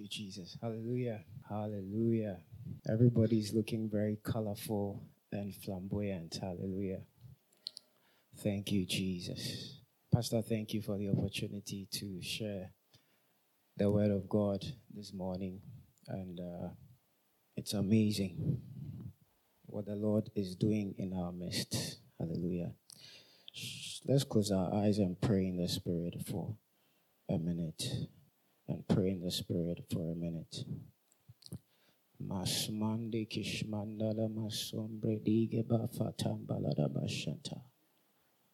you, Jesus. Hallelujah. Hallelujah. Everybody's looking very colorful and flamboyant. Hallelujah. Thank you, Jesus. Pastor, thank you for the opportunity to share the word of God this morning. And uh, it's amazing what the Lord is doing in our midst. Hallelujah. Let's close our eyes and pray in the Spirit for a minute and pray in the Spirit for a minute. Masmande kishmandala masombre dige bafatambalada bashanta.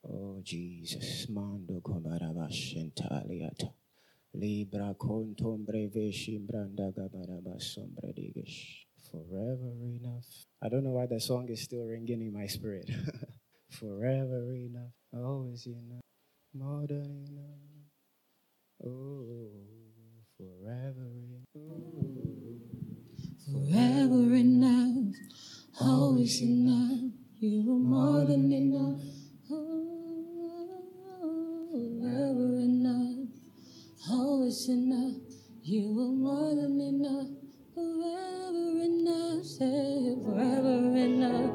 Oh Jesus, mando gomara bashanta aliata. Libra contombre veshimbranda gabara basombre digish. Forever enough. I don't know why the song is still ringing in my spirit. Forever enough, always enough, more than enough. Oh, forever enough. Forever enough, always enough. You are more than enough. Forever enough, always enough. You are more than enough. Forever enough, say forever enough,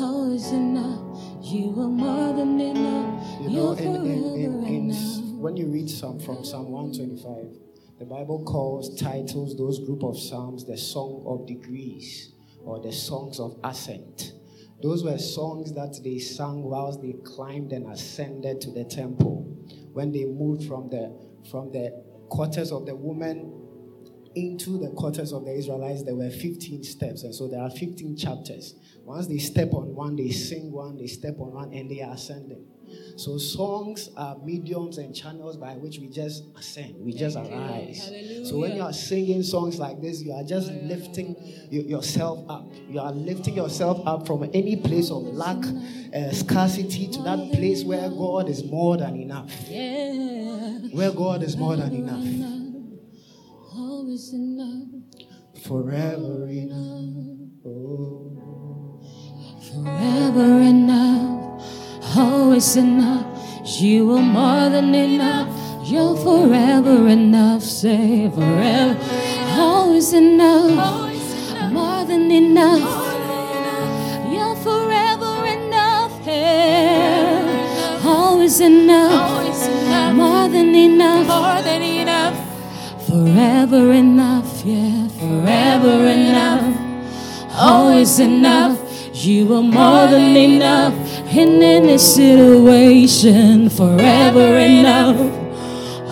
always enough. You are more than enough. You know, You're in, in, in, forever enough. when you read some from Psalm 125, the Bible calls titles those group of psalms the song of degrees or the songs of ascent. Those were songs that they sang whilst they climbed and ascended to the temple. When they moved from the from the quarters of the woman into the quarters of the Israelites, there were 15 steps, and so there are 15 chapters. Once they step on one, they sing one, they step on one, and they are ascending. So songs are mediums and channels by which we just ascend, we just arise. So when you are singing songs like this, you are just lifting yourself up. You are lifting yourself up from any place of lack, uh, scarcity, to that place where God is more than enough. Where God is more than enough. Always enough. Forever enough. Oh. Forever enough, always enough. You are more than enough. You're forever enough. Say forever, always enough. More than enough. You're forever enough. Yeah. Always enough. More than enough. More than enough. Forever enough. Yeah. Forever enough always enough. You are more than enough in any situation. Forever enough,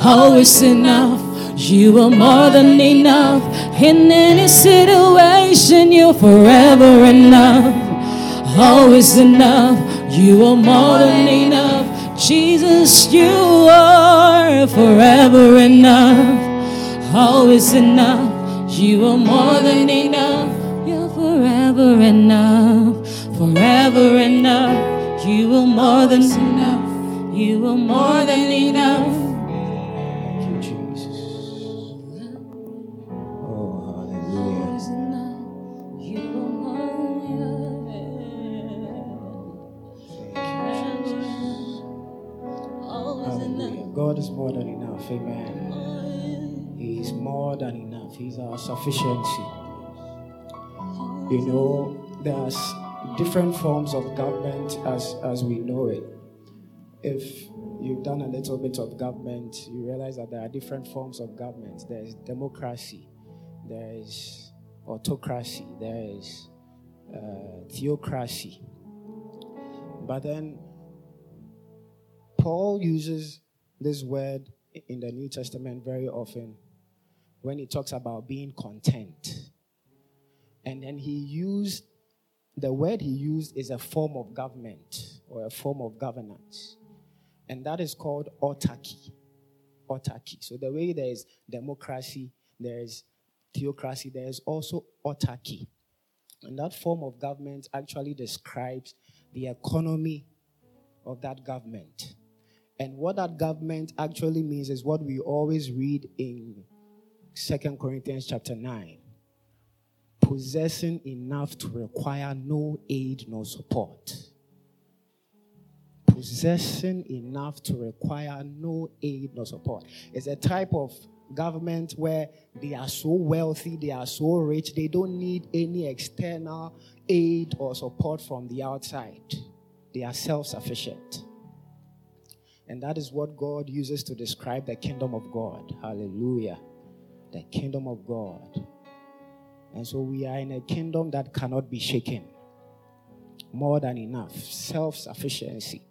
always enough. You are more than enough in any situation. You're forever enough, always enough. You are more than enough. Jesus, you are forever enough, always enough. You are more than enough. You're forever enough, forever enough. You are more than enough. You are more than enough. Thank you, Jesus. Oh, hallelujah. Always enough. You are more than Thank you, enough. Jesus. Always enough. God is more than enough. Amen. He is more than enough. He's our sufficiency. You know, there's different forms of government as, as we know it. If you've done a little bit of government, you realize that there are different forms of government. There's democracy, there is autocracy, there is uh, theocracy. But then Paul uses this word in the New Testament very often when he talks about being content. And then he used the word he used is a form of government or a form of governance. And that is called autarky. Autarky. So the way there is democracy, there is theocracy, there is also autarky. And that form of government actually describes the economy of that government. And what that government actually means is what we always read in Second Corinthians chapter 9. Possessing enough to require no aid nor support. Possessing enough to require no aid nor support. It's a type of government where they are so wealthy, they are so rich, they don't need any external aid or support from the outside. They are self sufficient. And that is what God uses to describe the kingdom of God. Hallelujah. The kingdom of God. And so we are in a kingdom that cannot be shaken. More than enough. Self sufficiency.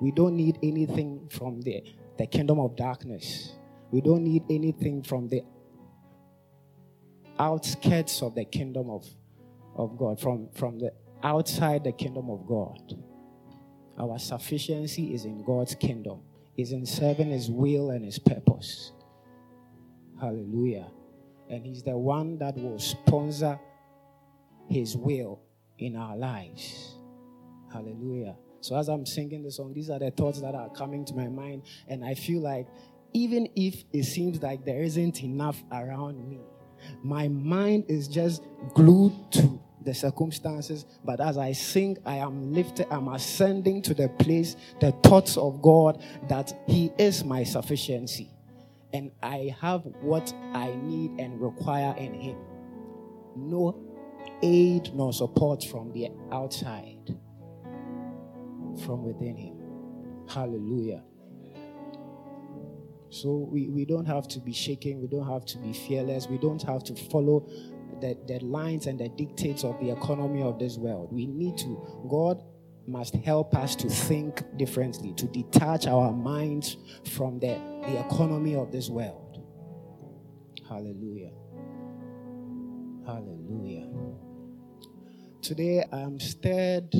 We don't need anything from the, the kingdom of darkness. We don't need anything from the outskirts of the kingdom of, of God, from, from the outside the kingdom of God. Our sufficiency is in God's kingdom, is in serving His will and His purpose. Hallelujah. And He's the one that will sponsor His will in our lives. Hallelujah. So, as I'm singing the song, these are the thoughts that are coming to my mind. And I feel like even if it seems like there isn't enough around me, my mind is just glued to the circumstances, but as I sing, I am lifted, I'm ascending to the place, the thoughts of God that He is my sufficiency. And I have what I need and require in Him. No aid nor support from the outside, from within Him. Hallelujah. So we, we don't have to be shaken, we don't have to be fearless, we don't have to follow the, the lines and the dictates of the economy of this world. We need to, God must help us to think differently, to detach our minds from the, the economy of this world. Hallelujah. Hallelujah. Today I'm stirred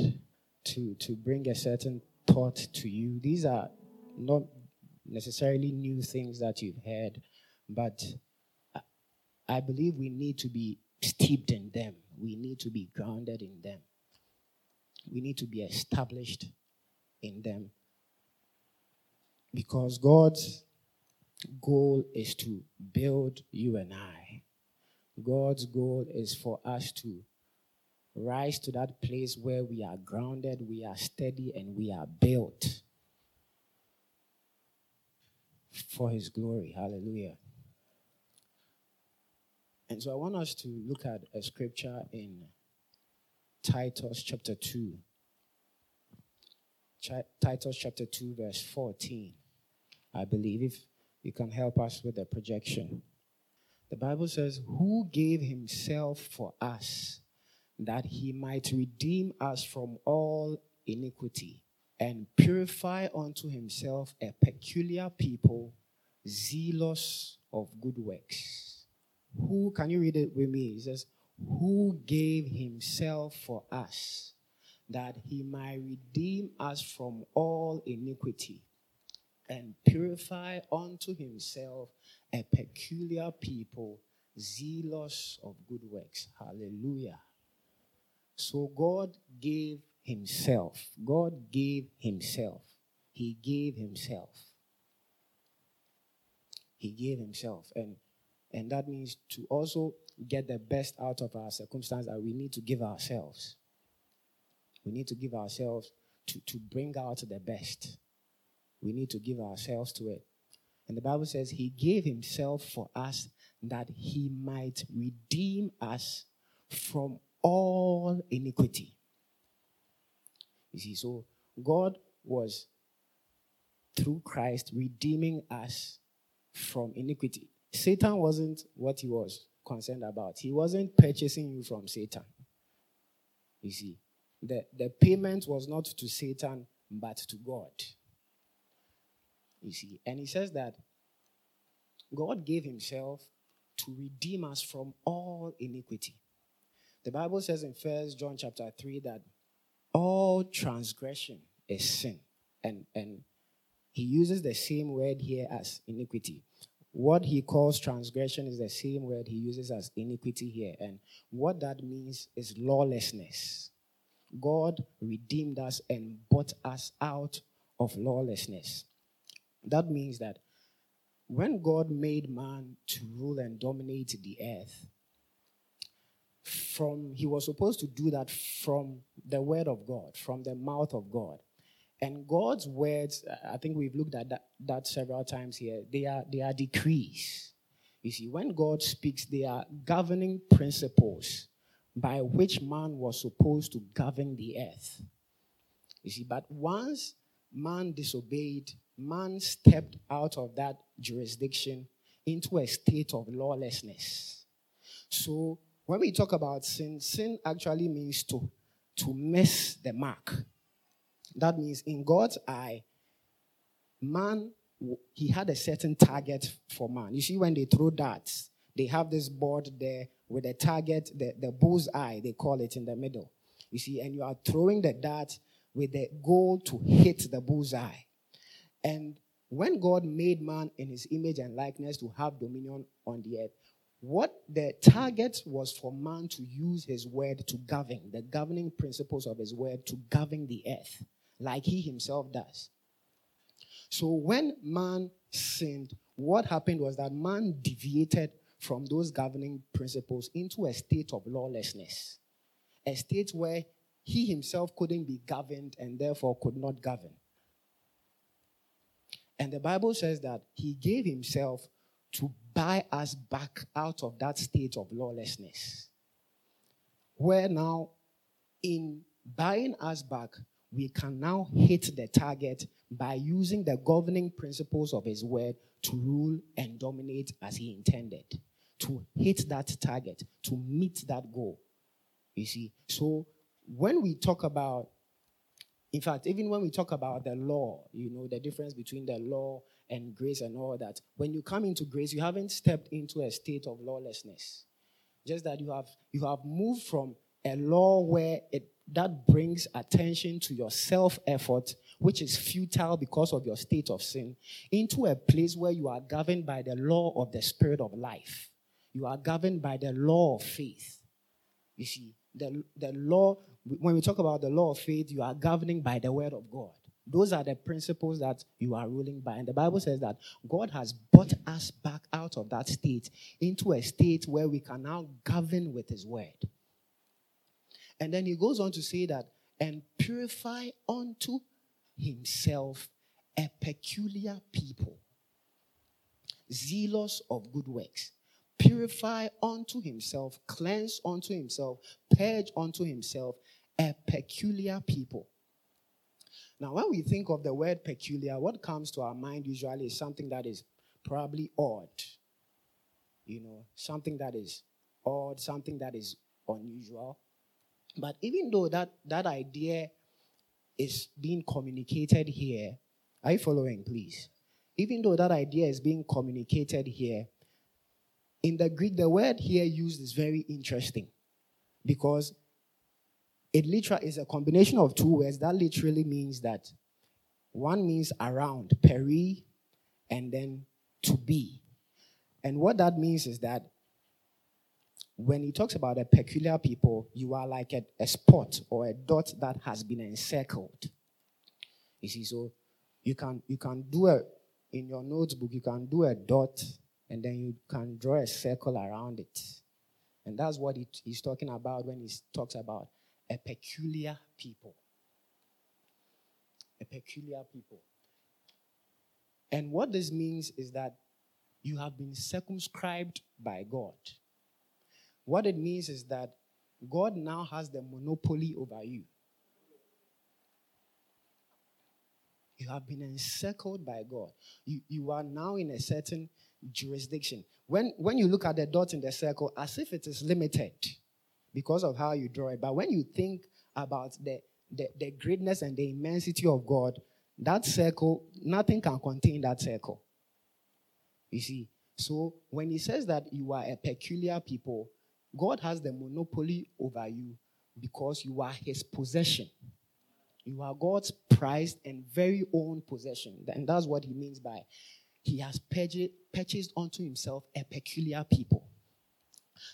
to, to bring a certain thought to you. These are not necessarily new things that you've heard, but I believe we need to be steeped in them. We need to be grounded in them. We need to be established in them. Because God's goal is to build you and I. God's goal is for us to rise to that place where we are grounded, we are steady, and we are built for His glory. Hallelujah. And so I want us to look at a scripture in Titus chapter 2. Ch- Titus chapter 2, verse 14. I believe if you can help us with the projection. The Bible says, Who gave himself for us that he might redeem us from all iniquity and purify unto himself a peculiar people, zealous of good works who, can you read it with me? It says, Who gave himself for us that he might redeem us from all iniquity and purify unto himself a peculiar people, zealous of good works. Hallelujah. So God gave himself. God gave himself. He gave himself. He gave himself. And and that means to also get the best out of our circumstance that we need to give ourselves. We need to give ourselves to, to bring out the best. We need to give ourselves to it. And the Bible says he gave himself for us that he might redeem us from all iniquity. You see, so God was through Christ redeeming us from iniquity. Satan wasn't what he was concerned about. He wasn't purchasing you from Satan. You see, the, the payment was not to Satan, but to God. You see, and he says that God gave himself to redeem us from all iniquity. The Bible says in First John chapter 3 that all transgression is sin. And, and he uses the same word here as iniquity. What he calls transgression is the same word he uses as iniquity here. And what that means is lawlessness. God redeemed us and bought us out of lawlessness. That means that when God made man to rule and dominate the earth, from he was supposed to do that from the word of God, from the mouth of God. And God's words, I think we've looked at that, that several times here, they are, they are decrees. You see, when God speaks, they are governing principles by which man was supposed to govern the earth. You see, but once man disobeyed, man stepped out of that jurisdiction into a state of lawlessness. So when we talk about sin, sin actually means to, to miss the mark. That means in God's eye, man, he had a certain target for man. You see, when they throw darts, they have this board there with a target, the, the bull's eye, they call it in the middle. You see, and you are throwing the dart with the goal to hit the bull's eye. And when God made man in his image and likeness to have dominion on the earth, what the target was for man to use his word to govern, the governing principles of his word to govern the earth, like he himself does. So when man sinned, what happened was that man deviated from those governing principles into a state of lawlessness, a state where he himself couldn't be governed and therefore could not govern. And the Bible says that he gave himself to buy us back out of that state of lawlessness. Where now, in buying us back, we can now hit the target by using the governing principles of his word to rule and dominate as he intended, to hit that target, to meet that goal. You see, so when we talk about in fact, even when we talk about the law, you know, the difference between the law and grace and all that, when you come into grace, you haven't stepped into a state of lawlessness. Just that you have you have moved from a law where it that brings attention to your self-effort, which is futile because of your state of sin, into a place where you are governed by the law of the spirit of life. You are governed by the law of faith. You see, the, the law when we talk about the law of faith, you are governing by the word of God. Those are the principles that you are ruling by. And the Bible says that God has brought us back out of that state into a state where we can now govern with his word. And then he goes on to say that, and purify unto himself a peculiar people, zealous of good works. Purify unto himself, cleanse unto himself, purge unto himself a peculiar people. Now, when we think of the word peculiar, what comes to our mind usually is something that is probably odd. You know, something that is odd, something that is unusual. But even though that, that idea is being communicated here, are you following, please? Even though that idea is being communicated here, in the Greek, the word here used is very interesting because it literally is a combination of two words that literally means that one means around, peri, and then to be. And what that means is that when he talks about a peculiar people, you are like a, a spot or a dot that has been encircled. You see, so you can you can do a in your notebook, you can do a dot and then you can draw a circle around it. And that's what he, he's talking about when he talks about a peculiar people. A peculiar people. And what this means is that you have been circumscribed by God. What it means is that God now has the monopoly over you. You have been encircled by God. You, you are now in a certain jurisdiction. When, when you look at the dot in the circle, as if it is limited because of how you draw it. But when you think about the, the, the greatness and the immensity of God, that circle, nothing can contain that circle. You see? So when he says that you are a peculiar people, God has the monopoly over you because you are his possession. You are God's prized and very own possession. And that's what he means by he has purchased unto himself a peculiar people.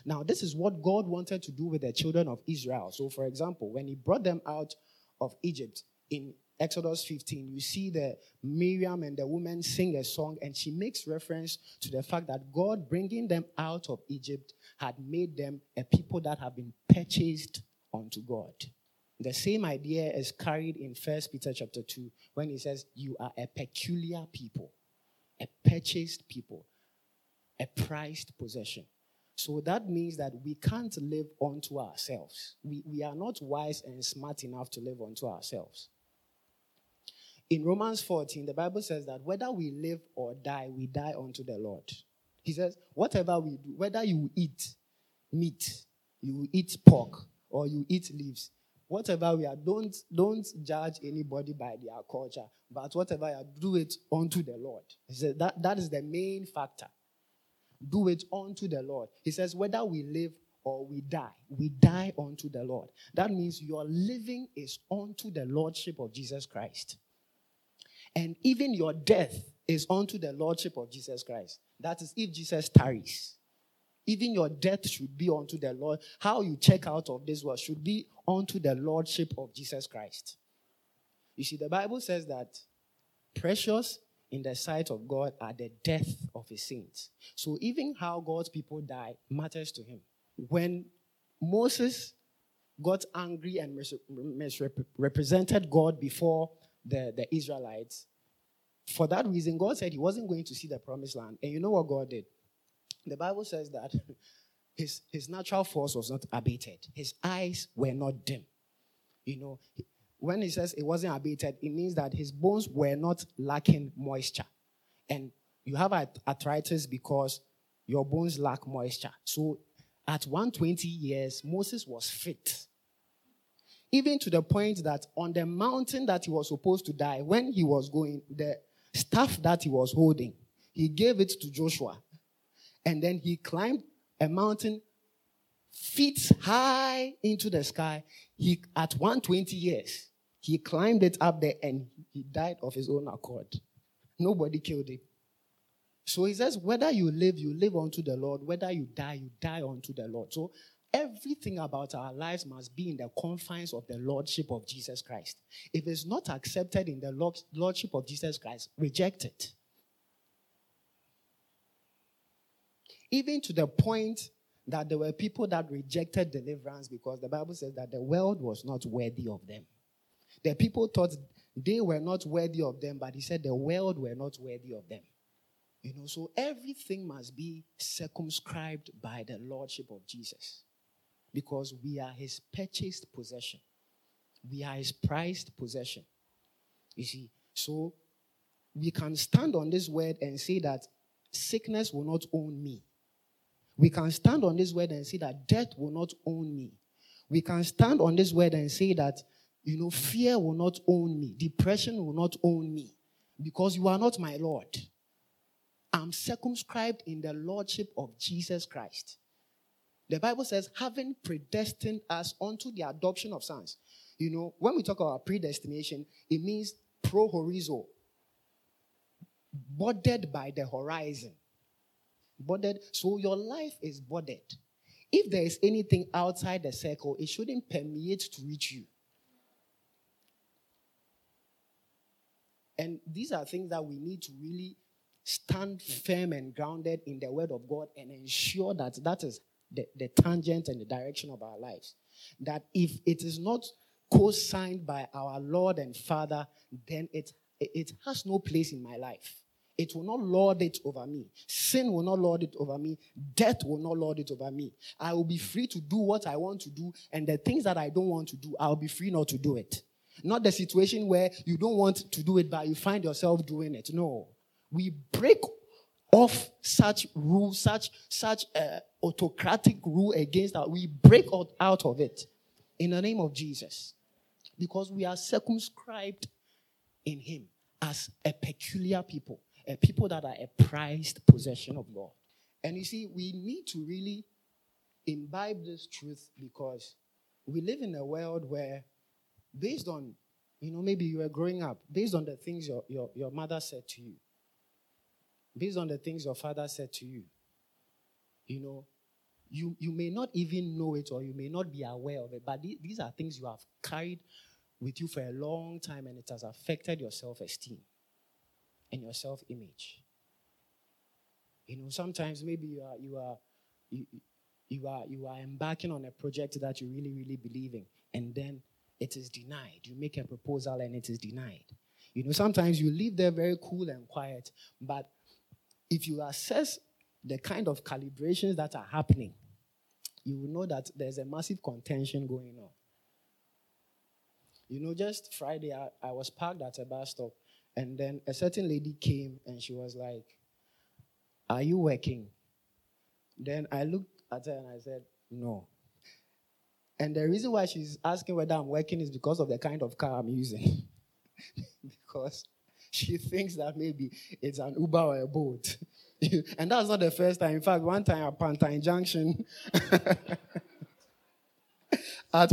Now, this is what God wanted to do with the children of Israel. So, for example, when he brought them out of Egypt in Exodus 15, you see the Miriam and the woman sing a song, and she makes reference to the fact that God bringing them out of Egypt had made them a people that have been purchased unto God. The same idea is carried in First Peter chapter 2 when he says, You are a peculiar people, a purchased people, a prized possession. So that means that we can't live unto ourselves. We, we are not wise and smart enough to live unto ourselves. In Romans 14, the Bible says that whether we live or die, we die unto the Lord. He says, whatever we do, whether you eat meat, you eat pork, or you eat leaves, whatever we are, don't, don't judge anybody by their culture, but whatever you are, do it unto the Lord. He says that, that is the main factor. Do it unto the Lord. He says, whether we live or we die, we die unto the Lord. That means your living is unto the Lordship of Jesus Christ. And even your death is unto the Lordship of Jesus Christ. That is, if Jesus tarries. Even your death should be unto the Lord. How you check out of this world should be unto the Lordship of Jesus Christ. You see, the Bible says that precious in the sight of God are the death of his saints. So even how God's people die matters to him. When Moses got angry and misrepresented God before the, the Israelites, for that reason, God said he wasn't going to see the promised land. And you know what God did? The Bible says that his, his natural force was not abated, his eyes were not dim. You know, when he says it wasn't abated, it means that his bones were not lacking moisture. And you have arthritis because your bones lack moisture. So at 120 years, Moses was fit. Even to the point that on the mountain that he was supposed to die, when he was going, the staff that he was holding, he gave it to Joshua. And then he climbed a mountain feet high into the sky. He at 120 years, he climbed it up there and he died of his own accord. Nobody killed him. So he says, whether you live, you live unto the Lord. Whether you die, you die unto the Lord. So everything about our lives must be in the confines of the Lordship of Jesus Christ. If it's not accepted in the Lordship of Jesus Christ, reject it. Even to the point that there were people that rejected deliverance because the Bible says that the world was not worthy of them. The people thought they were not worthy of them, but he said the world were not worthy of them. You know, so everything must be circumscribed by the Lordship of Jesus because we are his purchased possession. We are his prized possession. You see, so we can stand on this word and say that sickness will not own me. We can stand on this word and say that death will not own me. We can stand on this word and say that, you know, fear will not own me, depression will not own me, because you are not my Lord. I'm circumscribed in the Lordship of Jesus Christ. The Bible says, having predestined us unto the adoption of sons. You know, when we talk about predestination, it means pro horizo, bordered by the horizon. Bordered. So your life is bordered. If there is anything outside the circle, it shouldn't permeate to reach you. And these are things that we need to really stand firm and grounded in the word of God and ensure that that is the, the tangent and the direction of our lives. That if it is not co signed by our Lord and Father, then it, it has no place in my life. It will not lord it over me. Sin will not lord it over me. Death will not lord it over me. I will be free to do what I want to do, and the things that I don't want to do, I'll be free not to do it. Not the situation where you don't want to do it, but you find yourself doing it. No. We break off such rule, such such uh, autocratic rule against that. We break out, of it in the name of Jesus, because we are circumscribed in Him as a peculiar people, a people that are a prized possession of God. And you see, we need to really imbibe this truth because we live in a world where, based on, you know, maybe you were growing up, based on the things your, your, your mother said to you, based on the things your father said to you. You know, you, you may not even know it or you may not be aware of it, but th- these are things you have carried with you for a long time and it has affected your self esteem and your self image. You know, sometimes maybe you are, you are, you, you are, you are embarking on a project that you really, really believe in, and then it is denied. You make a proposal and it is denied. You know, sometimes you live there very cool and quiet, but if you assess the kind of calibrations that are happening, you will know that there's a massive contention going on. You know, just Friday, I, I was parked at a bus stop, and then a certain lady came and she was like, Are you working? Then I looked at her and I said, No. And the reason why she's asking whether I'm working is because of the kind of car I'm using. because she thinks that maybe it's an Uber or a Bolt. and that's not the first time. In fact, one time at Pantine Junction, at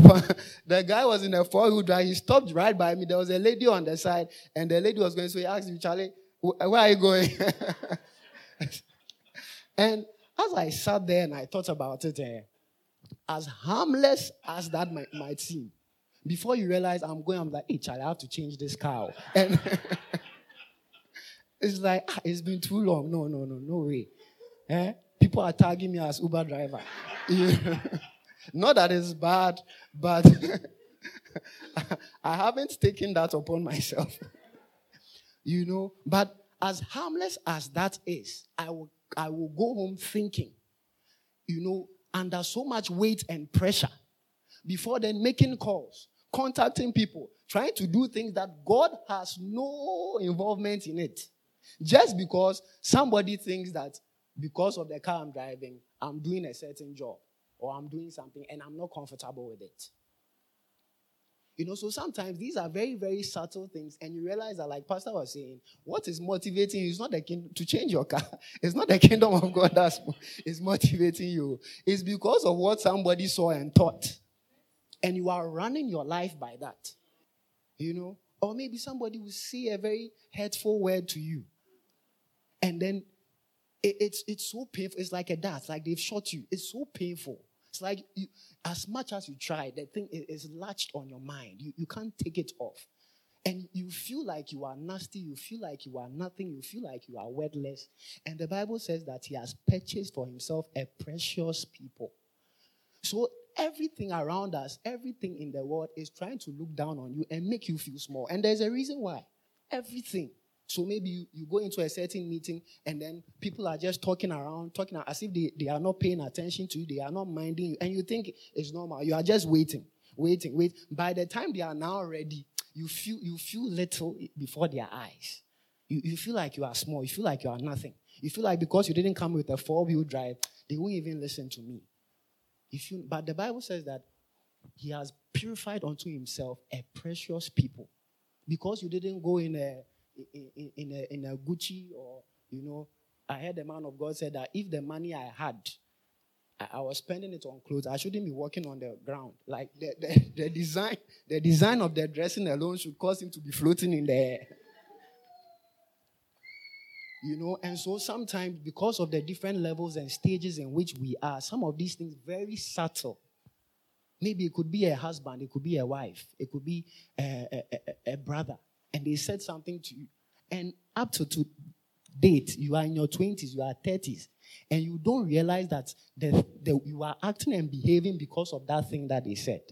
the guy was in a four wheel drive. He stopped right by me. There was a lady on the side, and the lady was going. So he asked me, Charlie, where are you going? and as I sat there and I thought about it, eh, as harmless as that might, might seem, before you realize I'm going, I'm like, hey, Charlie, I have to change this car. And it's like, ah, it's been too long. No, no, no, no way. Eh? People are tagging me as Uber driver. Not that it's bad, but I haven't taken that upon myself. you know, but as harmless as that is, I will, I will go home thinking, you know, under so much weight and pressure before then making calls, contacting people, trying to do things that God has no involvement in it. Just because somebody thinks that because of the car I'm driving, I'm doing a certain job or I'm doing something and I'm not comfortable with it. You know, so sometimes these are very, very subtle things, and you realize that, like Pastor was saying, what is motivating you is not the king- to change your car. It's not the kingdom of God that's is motivating you. It's because of what somebody saw and thought, and you are running your life by that. You know, or maybe somebody will say a very hurtful word to you, and then it, it's it's so painful. It's like a dart, like they've shot you. It's so painful. It's like you, as much as you try, the thing is latched on your mind. You, you can't take it off. And you feel like you are nasty, you feel like you are nothing, you feel like you are worthless. And the Bible says that He has purchased for Himself a precious people. So everything around us, everything in the world is trying to look down on you and make you feel small. And there's a reason why. Everything. So maybe you, you go into a certain meeting and then people are just talking around, talking as if they, they are not paying attention to you, they are not minding you, and you think it's normal. You are just waiting, waiting, wait. By the time they are now ready, you feel you feel little before their eyes. You, you feel like you are small, you feel like you are nothing. You feel like because you didn't come with a four-wheel drive, they won't even listen to me. If you but the Bible says that he has purified unto himself a precious people. Because you didn't go in a in, in, a, in a Gucci or, you know, I heard the man of God said that if the money I had, I, I was spending it on clothes, I shouldn't be walking on the ground. Like the, the, the design, the design of the dressing alone should cause him to be floating in the air. You know, and so sometimes because of the different levels and stages in which we are, some of these things very subtle. Maybe it could be a husband, it could be a wife, it could be a, a, a, a brother, and they said something to you, and up to, to date, you are in your 20s, you are 30s, and you don't realize that the, the, you are acting and behaving because of that thing that they said.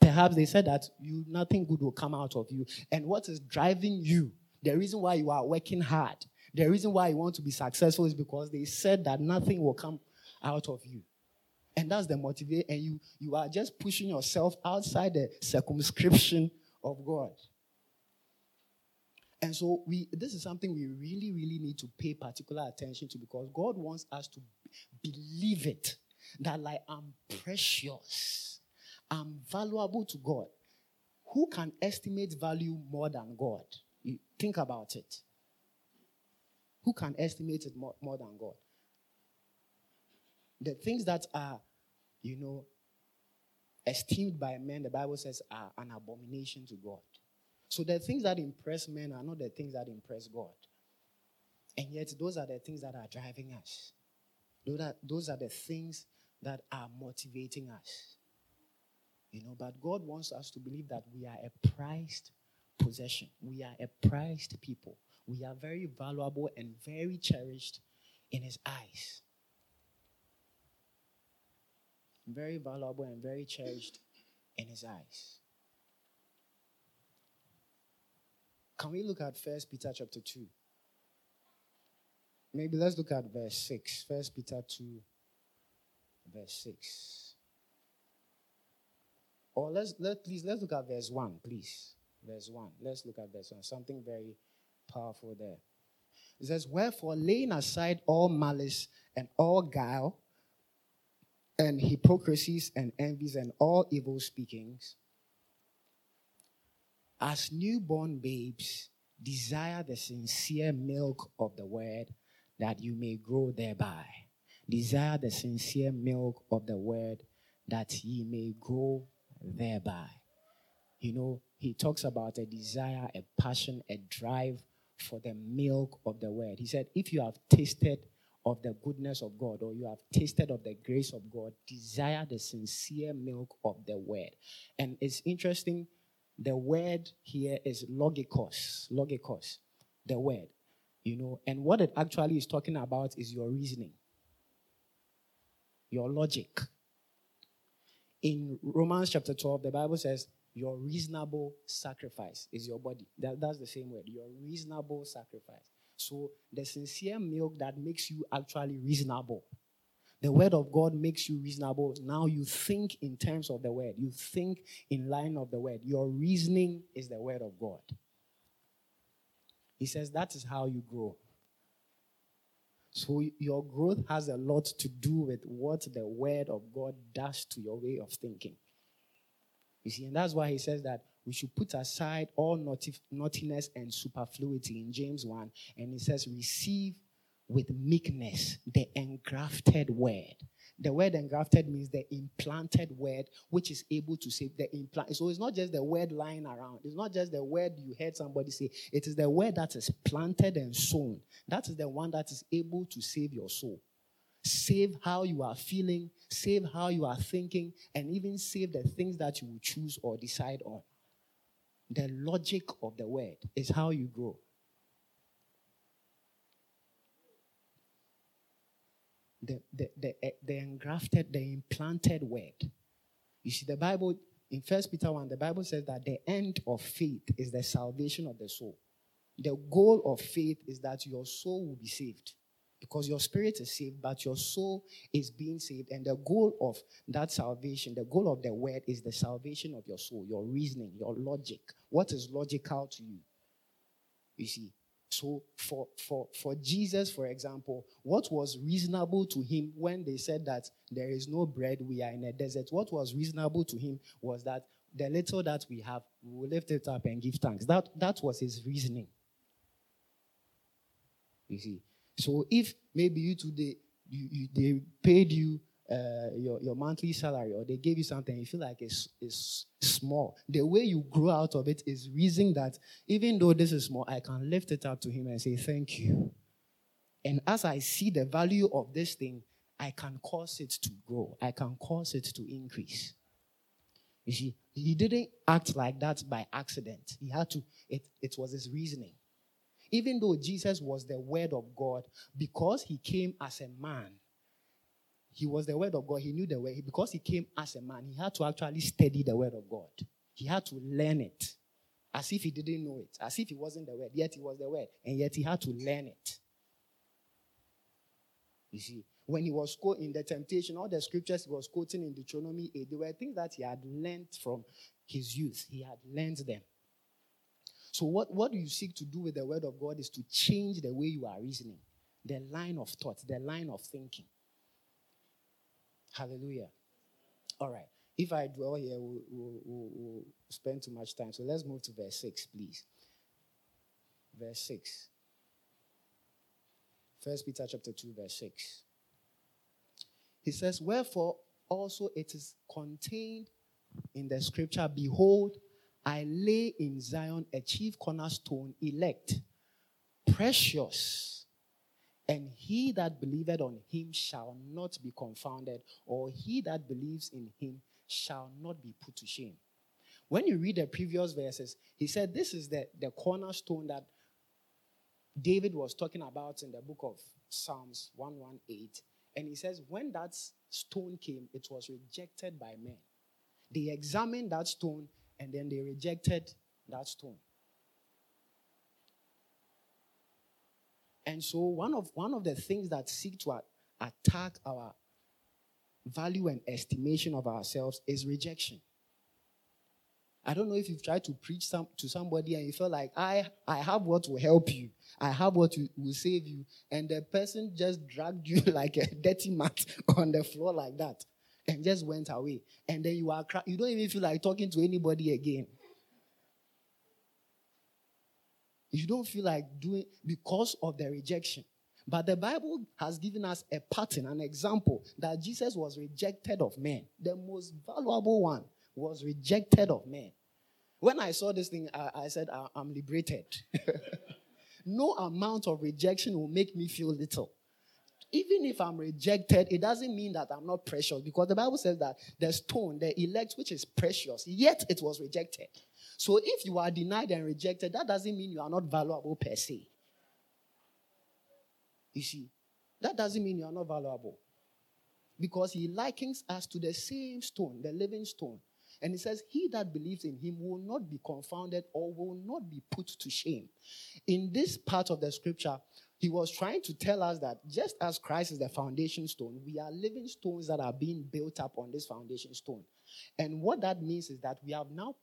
Perhaps they said that you nothing good will come out of you. And what is driving you, the reason why you are working hard, the reason why you want to be successful is because they said that nothing will come out of you. And that's the motivation. And you, you are just pushing yourself outside the circumscription of God. And so we this is something we really, really need to pay particular attention to because God wants us to believe it. That like I'm precious. I'm valuable to God. Who can estimate value more than God? You think about it. Who can estimate it more, more than God? The things that are, you know, esteemed by men, the Bible says, are an abomination to God. So the things that impress men are not the things that impress God. And yet, those are the things that are driving us. Those are, those are the things that are motivating us. You know, but God wants us to believe that we are a prized possession. We are a prized people. We are very valuable and very cherished in His eyes. Very valuable and very cherished in His eyes. Can we look at First Peter chapter 2? maybe let's look at verse 6. First Peter 2, verse 6. Or let's let please let's look at verse 1, please. Verse 1. Let's look at verse 1. Something very powerful there. It says, Wherefore, laying aside all malice and all guile, and hypocrisies and envies and all evil speakings, as newborn babes, desire the sincere milk of the word that you may grow thereby. Desire the sincere milk of the word that ye may grow thereby. You know, he talks about a desire, a passion, a drive for the milk of the word. He said, If you have tasted of the goodness of God or you have tasted of the grace of God, desire the sincere milk of the word. And it's interesting, the word here is logikos, logikos, the word, you know, and what it actually is talking about is your reasoning, your logic. In Romans chapter 12, the Bible says, your reasonable sacrifice is your body. That, that's the same word. Your reasonable sacrifice. So the sincere milk that makes you actually reasonable. The word of God makes you reasonable. Now you think in terms of the word. You think in line of the word. Your reasoning is the word of God. He says that is how you grow. So your growth has a lot to do with what the word of God does to your way of thinking. You see, and that's why he says that we should put aside all naughtiness and superfluity in James 1. And he says, receive with meekness the engrafted word. The word engrafted means the implanted word, which is able to save the implant. So it's not just the word lying around. It's not just the word you heard somebody say. It is the word that is planted and sown. That is the one that is able to save your soul save how you are feeling, save how you are thinking, and even save the things that you will choose or decide on. The logic of the word is how you grow. The, the, the, eh, the engrafted, the implanted word. You see, the Bible, in First Peter 1, the Bible says that the end of faith is the salvation of the soul. The goal of faith is that your soul will be saved because your spirit is saved, but your soul is being saved. And the goal of that salvation, the goal of the word is the salvation of your soul, your reasoning, your logic. What is logical to you? You see. So for for for Jesus, for example, what was reasonable to him when they said that there is no bread, we are in a desert, what was reasonable to him was that the little that we have, we will lift it up and give thanks. That that was his reasoning. You see. So if maybe you today you, you, they paid you uh, your, your monthly salary or they gave you something, you feel like it's, it's small. The way you grow out of it is reasoning that even though this is small, I can lift it up to him and say, Thank you. And as I see the value of this thing, I can cause it to grow, I can cause it to increase. You see, he didn't act like that by accident. He had to, it, it was his reasoning. Even though Jesus was the Word of God, because he came as a man, he was the Word of God. He knew the Word. Because he came as a man, he had to actually study the Word of God. He had to learn it as if he didn't know it, as if he wasn't the Word. Yet he was the Word, and yet he had to learn it. You see, when he was in the temptation, all the scriptures he was quoting in Deuteronomy 8, they were things that he had learned from his youth. He had learned them. So, what, what you seek to do with the word of God is to change the way you are reasoning, the line of thought, the line of thinking. Hallelujah. All right. If I dwell here, we'll, we'll, we'll, spend too much time. So let's move to verse 6, please. Verse 6. First Peter chapter 2, verse 6. He says, Wherefore also it is contained in the scripture, Behold, I lay in Zion a chief cornerstone, elect, precious, and he that believeth on him shall not be confounded, or he that believes in him shall not be put to shame. When you read the previous verses, he said this is the, the cornerstone that David was talking about in the book of Psalms 118. And he says, when that stone came, it was rejected by men. They examined that stone and then they rejected that stone. And so one of one of the things that seek to attack our value and estimation of ourselves is rejection. I don't know if you've tried to preach some, to somebody and you feel like I I have what will help you. I have what will save you. And the person just dragged you like a dirty mat on the floor like that and just went away. And then you are you don't even feel like talking to anybody again. You don't feel like doing because of the rejection. But the Bible has given us a pattern, an example that Jesus was rejected of men. The most valuable one was rejected of men. When I saw this thing, I, I said, "I- I'm liberated. no amount of rejection will make me feel little. Even if I'm rejected, it doesn't mean that I'm not precious because the Bible says that the stone, the elect, which is precious, yet it was rejected. So if you are denied and rejected, that doesn't mean you are not valuable per se. You see, that doesn't mean you are not valuable. Because he likens us to the same stone, the living stone. And he says, He that believes in him will not be confounded or will not be put to shame. In this part of the scripture, he was trying to tell us that just as Christ is the foundation stone, we are living stones that are being built up on this foundation stone. And what that means is that we have now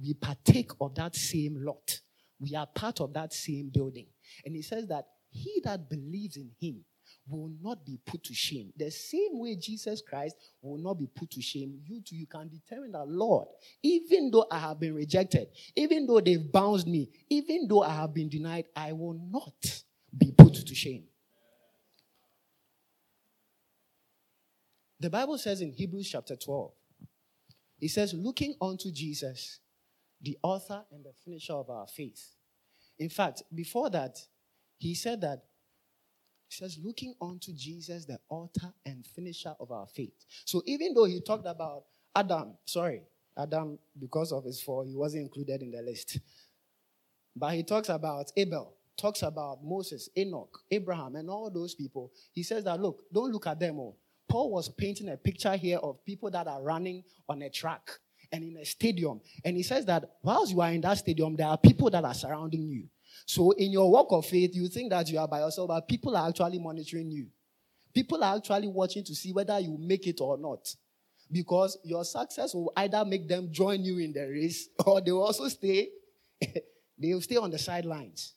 we partake of that same lot. We are part of that same building. And he says that he that believes in him will not be put to shame. The same way Jesus Christ will not be put to shame, you too, you can determine that, Lord, even though I have been rejected, even though they've bounced me, even though I have been denied, I will not be put to shame. The Bible says in Hebrews chapter 12, it says, looking unto Jesus, the author and the finisher of our faith. In fact, before that, he said that, he says, looking unto Jesus, the author and finisher of our faith. So even though he talked about Adam, sorry, Adam, because of his fall, he wasn't included in the list. But he talks about Abel, talks about Moses, Enoch, Abraham, and all those people. He says that, look, don't look at them all. Paul was painting a picture here of people that are running on a track and in a stadium. And he says that whilst you are in that stadium, there are people that are surrounding you. So in your walk of faith, you think that you are by yourself, but people are actually monitoring you. People are actually watching to see whether you make it or not. Because your success will either make them join you in the race or they will also stay, they will stay on the sidelines.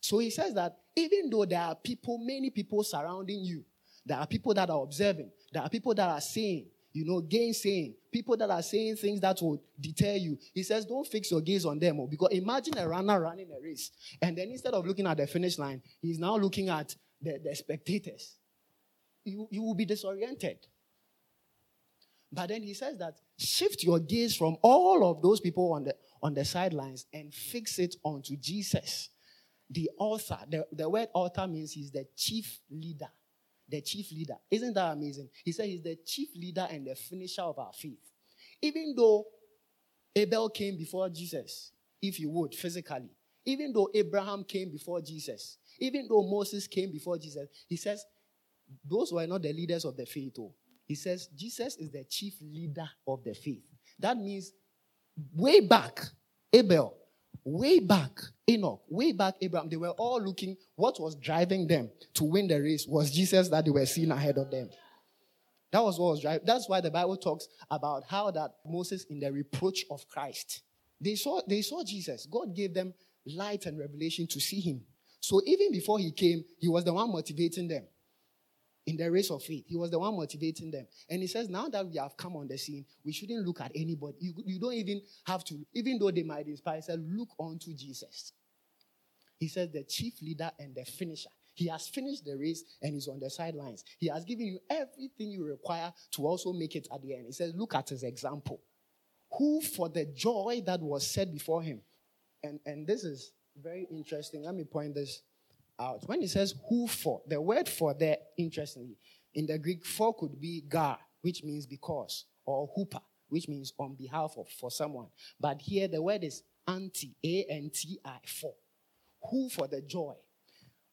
So he says that even though there are people, many people surrounding you, there are people that are observing, there are people that are saying, you know, gainsaying, people that are saying things that will deter you. He says, don't fix your gaze on them. oh, Because imagine a runner running a race, and then instead of looking at the finish line, he's now looking at the, the spectators. You, you will be disoriented. But then he says that shift your gaze from all of those people on the on the sidelines and fix it onto Jesus, the author. The, the word author means he's the chief leader. The chief leader. Isn't that amazing? He said he's the chief leader and the finisher of our faith. Even though Abel came before Jesus, if you would, physically, even though Abraham came before Jesus, even though Moses came before Jesus, he says those were not the leaders of the faith. Oh. He says Jesus is the chief leader of the faith. That means way back, Abel, way back, Enoch, way back, Abraham, they were all looking, what was driving them to win the race was Jesus that they were seeing ahead of them. That was what was driving. That's why the Bible talks about how that Moses in the reproach of Christ. They saw, they saw Jesus. God gave them light and revelation to see him. So even before he came, he was the one motivating them in the race of faith. He was the one motivating them. And he says, now that we have come on the scene, we shouldn't look at anybody. You, you don't even have to, even though they might inspire, said, look unto Jesus. He says, the chief leader and the finisher. He has finished the race and he's on the sidelines. He has given you everything you require to also make it at the end. He says, look at his example. Who, for the joy that was set before him, and, and this is very interesting. Let me point this out. When it says who for, the word for there, interestingly, in the Greek, for could be gar, which means because, or huper, which means on behalf of, for someone. But here the word is anti, A N T I, for. Who for the joy.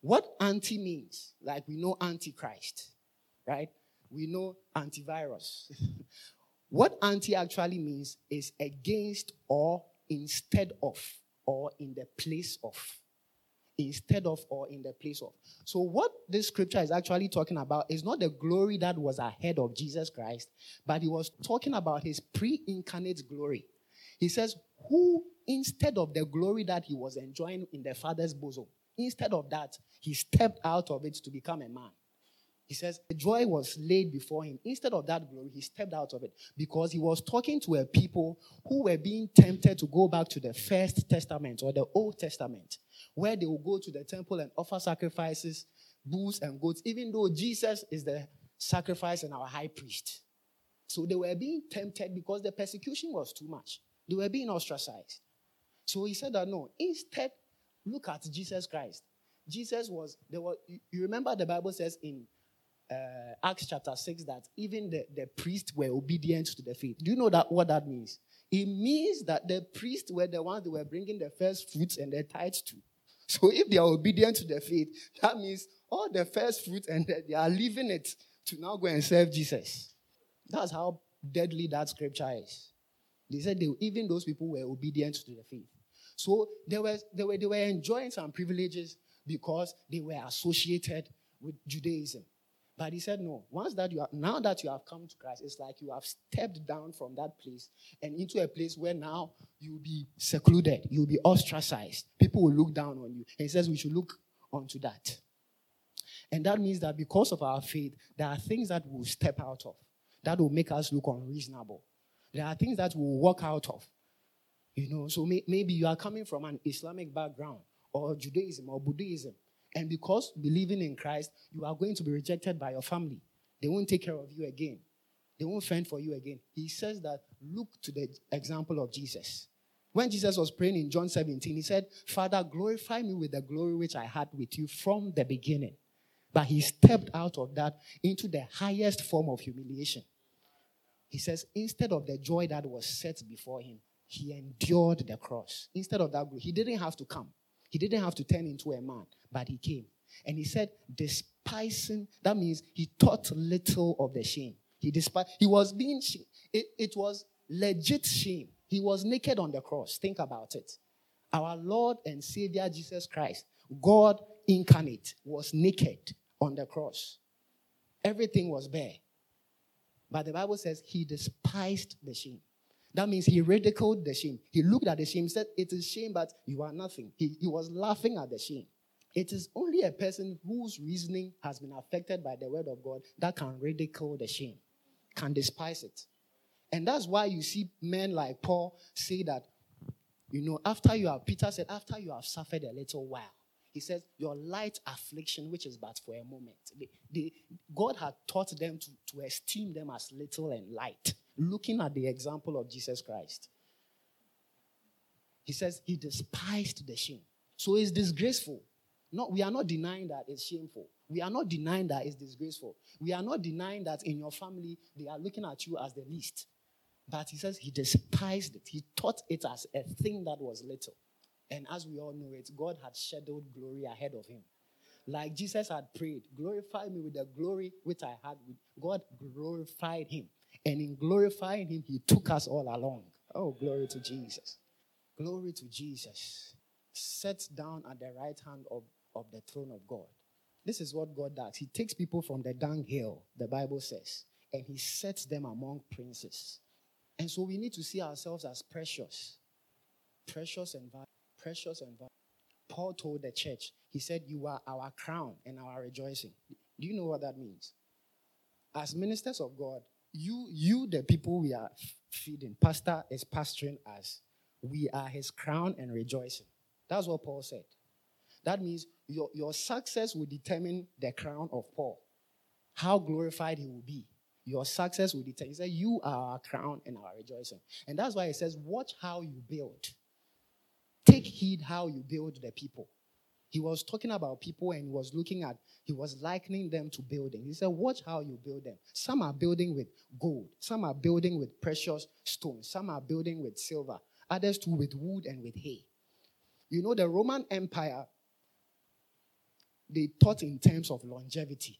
What anti means, like we know antichrist, right? We know antivirus. what anti actually means is against or instead of or in the place of. Instead of or in the place of. So, what this scripture is actually talking about is not the glory that was ahead of Jesus Christ, but he was talking about his pre incarnate glory. He says, Who, instead of the glory that he was enjoying in the Father's bosom, instead of that, he stepped out of it to become a man. He says, The joy was laid before him. Instead of that glory, he stepped out of it because he was talking to a people who were being tempted to go back to the First Testament or the Old Testament, where they will go to the temple and offer sacrifices, bulls and goats, even though Jesus is the sacrifice and our high priest. So they were being tempted because the persecution was too much. They were being ostracized. So he said that no, instead, look at Jesus Christ. Jesus was, there was, you remember the Bible says in uh, Acts chapter 6 that even the, the priests were obedient to the faith. Do you know that what that means? It means that the priests were the ones that were bringing the first fruits and the tithes to. So if they are obedient to the faith, that means all the first fruits and they are leaving it to now go and serve Jesus. That's how deadly that scripture is. They said they, even those people were obedient to the faith. So they were, they, were, they were enjoying some privileges because they were associated with Judaism. But he said, no. Once that you are, now that you have come to Christ, it's like you have stepped down from that place and into a place where now you'll be secluded, you'll be ostracized. People will look down on you. And he says we should look onto that. And that means that because of our faith, there are things that we'll step out of that will make us look unreasonable. There are things that we'll walk out of. You know, so may, maybe you are coming from an Islamic background or Judaism or Buddhism and because believing in Christ, you are going to be rejected by your family. They won't take care of you again. They won't fend for you again. He says that look to the example of Jesus. When Jesus was praying in John 17, he said, Father, glorify me with the glory which I had with you from the beginning. But he stepped out of that into the highest form of humiliation. He says, instead of the joy that was set before him, he endured the cross. Instead of that, he didn't have to come. He didn't have to turn into a man, but he came. And he said, despising, that means he thought little of the shame. He despised, he was being, it, it was legit shame. He was naked on the cross. Think about it. Our Lord and Savior Jesus Christ, God incarnate, was naked on the cross. Everything was bare. But the Bible says he despised the shame. That means he ridiculed the shame. He looked at the shame, said, It is shame, but you are nothing. He, he was laughing at the shame. It is only a person whose reasoning has been affected by the word of God that can ridicule the shame, can despise it. And that's why you see men like Paul say that, you know, after you have, Peter said, after you have suffered a little while, he says, your light affliction, which is but for a moment. They, they, God had taught them to, to esteem them as little and light looking at the example of Jesus Christ. He says he despised the shame. So it's disgraceful. No, we are not denying that it's shameful. We are not denying that it's disgraceful. We are not denying that in your family they are looking at you as the least. But he says he despised it. He thought it as a thing that was little. And as we all know it, God had shadowed glory ahead of him. Like Jesus had prayed, glorify me with the glory which I had with God glorified him. And in glorifying him, he took us all along. Oh, glory to Jesus. Glory to Jesus. Sets down at the right hand of, of the throne of God. This is what God does. He takes people from the dunghill, the Bible says, and he sets them among princes. And so we need to see ourselves as precious. Precious and valuable. Precious and valuable. Paul told the church, he said, You are our crown and our rejoicing. Do you know what that means? As ministers of God, you, you, the people we are feeding, pastor is pastoring us. We are his crown and rejoicing. That's what Paul said. That means your, your success will determine the crown of Paul, how glorified he will be. Your success will determine. He said, You are our crown and our rejoicing. And that's why he says, Watch how you build. Take heed how you build the people. He was talking about people and he was looking at, he was likening them to building. He said, Watch how you build them. Some are building with gold, some are building with precious stones, some are building with silver, others too with wood and with hay. You know, the Roman Empire, they thought in terms of longevity.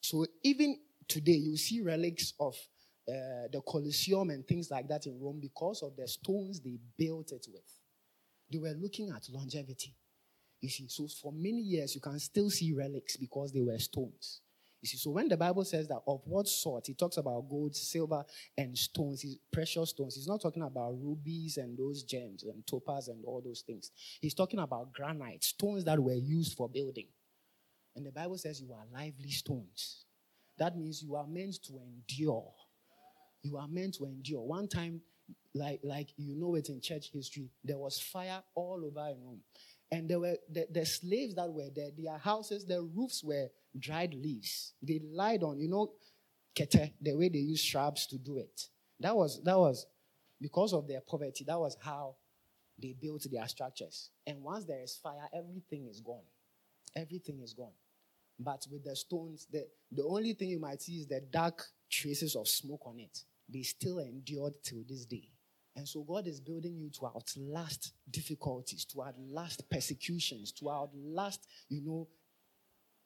So even today, you see relics of uh, the Colosseum and things like that in Rome because of the stones they built it with. They were looking at longevity. You see, so for many years, you can still see relics because they were stones. You see, so when the Bible says that of what sort, it talks about gold, silver, and stones, precious stones. He's not talking about rubies and those gems and topaz and all those things. He's talking about granite, stones that were used for building. And the Bible says you are lively stones. That means you are meant to endure. You are meant to endure. One time, like, like you know it in church history, there was fire all over Rome. And there were the, the slaves that were there, their houses, their roofs were dried leaves. They lied on, you know, kete, the way they use shrubs to do it. That was that was because of their poverty. That was how they built their structures. And once there is fire, everything is gone. Everything is gone. But with the stones, the, the only thing you might see is the dark traces of smoke on it. They still endured till this day. And so God is building you to outlast difficulties, to outlast persecutions, to outlast, you know,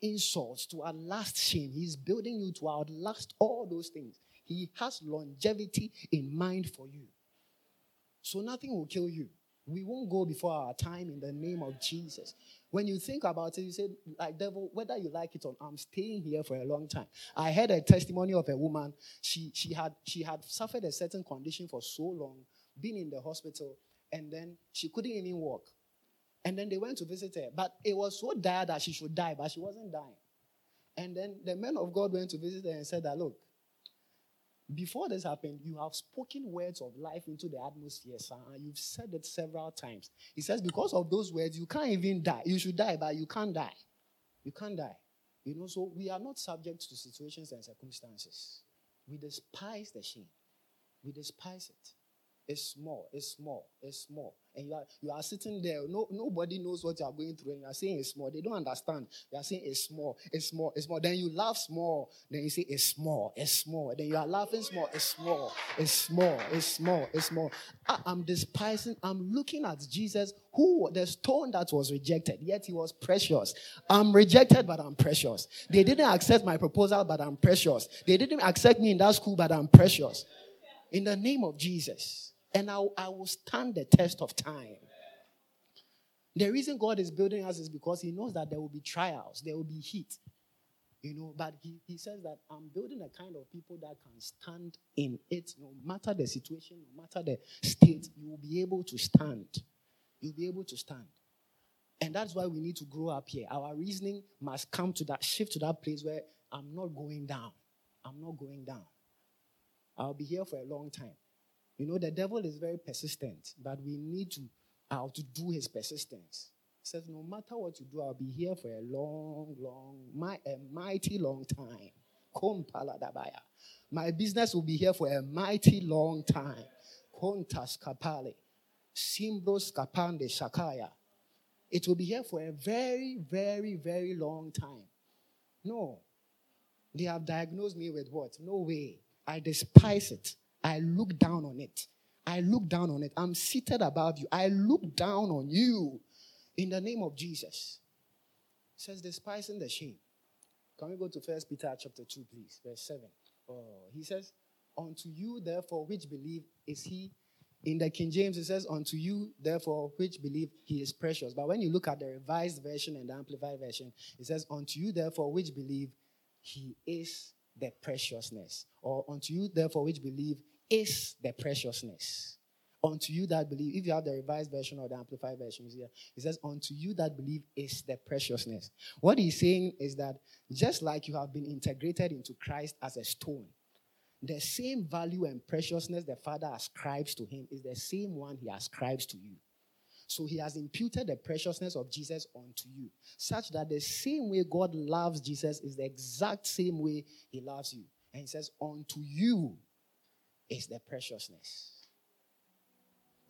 insults, to outlast shame. He's building you to outlast all those things. He has longevity in mind for you. So nothing will kill you. We won't go before our time in the name of Jesus. When you think about it, you say, like devil, whether you like it or not, I'm staying here for a long time. I heard a testimony of a woman. She she had she had suffered a certain condition for so long, been in the hospital, and then she couldn't even walk. And then they went to visit her. But it was so dire that she should die, but she wasn't dying. And then the men of God went to visit her and said that, look, before this happened, you have spoken words of life into the atmosphere, sir, and you've said it several times. He says, because of those words, you can't even die. You should die, but you can't die. You can't die. You know, so we are not subject to situations and circumstances. We despise the shame. We despise it. It's small, it's small, it's small. And you are you are sitting there, no, nobody knows what you are going through, and you are saying it's small. They don't understand. You are saying it's small, it's small, it's small. Then you laugh small, then you say it's small, it's small. Then you are laughing small, it's small, it's small, it's small, it's small. I, I'm despising, I'm looking at Jesus, who the stone that was rejected, yet he was precious. I'm rejected, but I'm precious. They didn't accept my proposal, but I'm precious. They didn't accept me in that school, but I'm precious. In the name of Jesus and I, I will stand the test of time. The reason God is building us is because He knows that there will be trials, there will be heat. You know, but he, he says that I'm building a kind of people that can stand in it, no matter the situation, no matter the state, you will be able to stand. You'll be able to stand. And that's why we need to grow up here. Our reasoning must come to that shift to that place where I'm not going down. I'm not going down. I'll be here for a long time. You know, the devil is very persistent, but we need to uh, outdo his persistence. He says, No matter what you do, I'll be here for a long, long, my, a mighty long time. My business will be here for a mighty long time. Kontas kapale. Simbros kapande shakaya. It will be here for a very, very, very long time. No. They have diagnosed me with what? No way. I despise it. I look down on it. I look down on it. I'm seated above you. I look down on you in the name of Jesus. It says, despising the shame. Can we go to First Peter chapter 2, please? Verse 7. Oh, he says, Unto you, therefore, which believe, is he. In the King James, it says, Unto you, therefore, which believe, he is precious. But when you look at the revised version and the amplified version, it says, Unto you, therefore, which believe, he is the preciousness. Or unto you, therefore, which believe, is the preciousness. Unto you that believe, if you have the revised version or the amplified version here, it says, Unto you that believe is the preciousness. What he's saying is that just like you have been integrated into Christ as a stone, the same value and preciousness the Father ascribes to him is the same one he ascribes to you. So he has imputed the preciousness of Jesus unto you, such that the same way God loves Jesus is the exact same way he loves you. And he says, Unto you is the preciousness.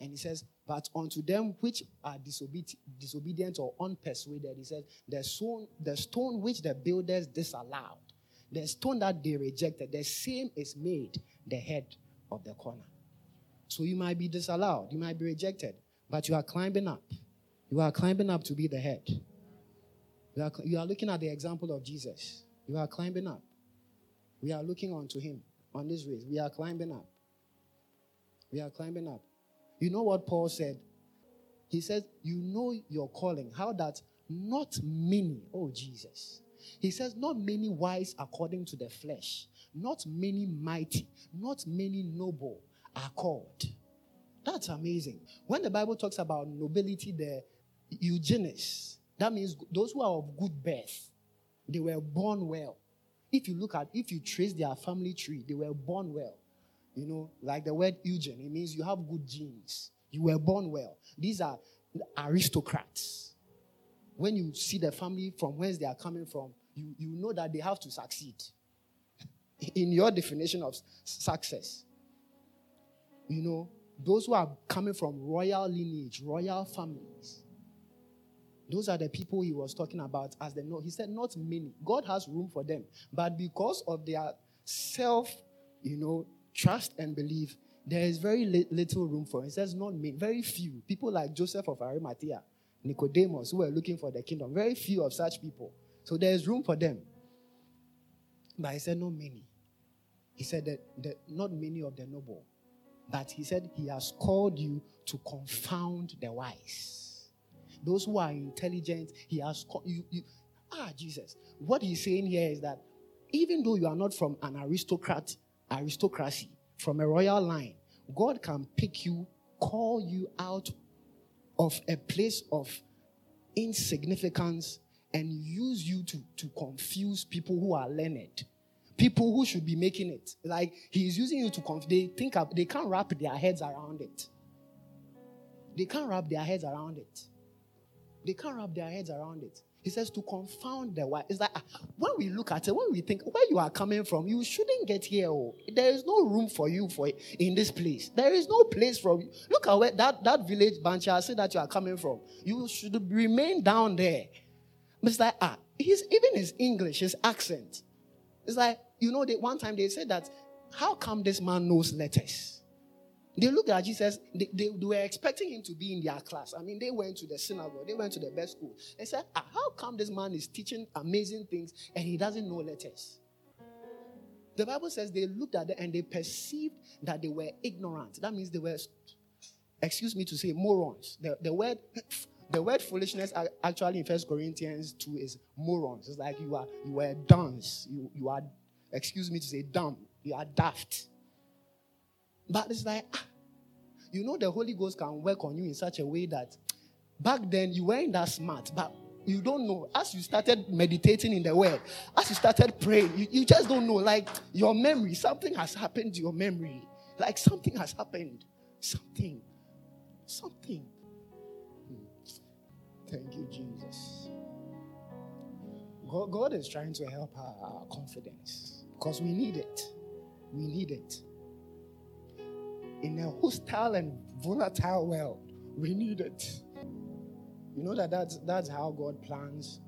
And he says, But unto them which are disobedient, or unpersuaded, he says, the stone, the stone which the builders disallowed, the stone that they rejected, the same is made the head of the corner. So you might be disallowed, you might be rejected, but you are climbing up. You are climbing up to be the head. You are, you are looking at the example of Jesus. You are climbing up. We are looking unto him on this race. We are climbing up. We are climbing up. You know what Paul said? He says, You know your calling. How that not many, oh Jesus. He says, not many wise according to the flesh, not many mighty, not many noble are called. That's amazing. When the Bible talks about nobility, the eugenics, that means those who are of good birth, they were born well. If you look at, if you trace their family tree, they were born well. You know, like the word eugen, it means you have good genes. You were born well. These are aristocrats. When you see the family from whence they are coming from, you, you know that they have to succeed in your definition of success. You know, those who are coming from royal lineage, royal families. Those are the people he was talking about as the no. He said, not many. God has room for them. But because of their self, you know, trust and belief, there is very li- little room for. It says not many, very few. People like Joseph of Arimathea, Nicodemus, who were looking for the kingdom. Very few of such people. So there is room for them. But he said, not many. He said that, that not many of the noble. But he said he has called you to confound the wise. Those who are intelligent, he has called you, you. Ah, Jesus. What he's saying here is that even though you are not from an aristocrat, aristocracy, from a royal line, God can pick you, call you out of a place of insignificance and use you to, to confuse people who are learned. People who should be making it. Like he's using you to confuse. They think of, they can't wrap their heads around it. They can't wrap their heads around it. They can't wrap their heads around it. He says to confound the wise. It's like ah, when we look at it, when we think where you are coming from, you shouldn't get here. Oh, there is no room for you for in this place. There is no place for you. Look at where that, that village bunch I say that you are coming from. You should remain down there. But it's like ah, he's even his English, his accent. It's like you know, they, one time they said that how come this man knows letters? They looked at Jesus, they, they, they, were expecting him to be in their class. I mean, they went to the synagogue, they went to the best school. They said, ah, How come this man is teaching amazing things and he doesn't know letters? The Bible says they looked at them and they perceived that they were ignorant. That means they were, excuse me to say, morons. The, the word the word foolishness actually in First Corinthians 2 is morons. It's like you are you are dunce. You you are, excuse me to say, dumb. You are daft. But it's like, ah, you know, the Holy Ghost can work on you in such a way that back then you weren't that smart, but you don't know. As you started meditating in the Word, as you started praying, you, you just don't know. Like your memory, something has happened to your memory. Like something has happened. Something. Something. Hmm. Thank you, Jesus. God, God is trying to help our, our confidence because we need it. We need it in a hostile and volatile world. We need it. You know that that's, that's how God plans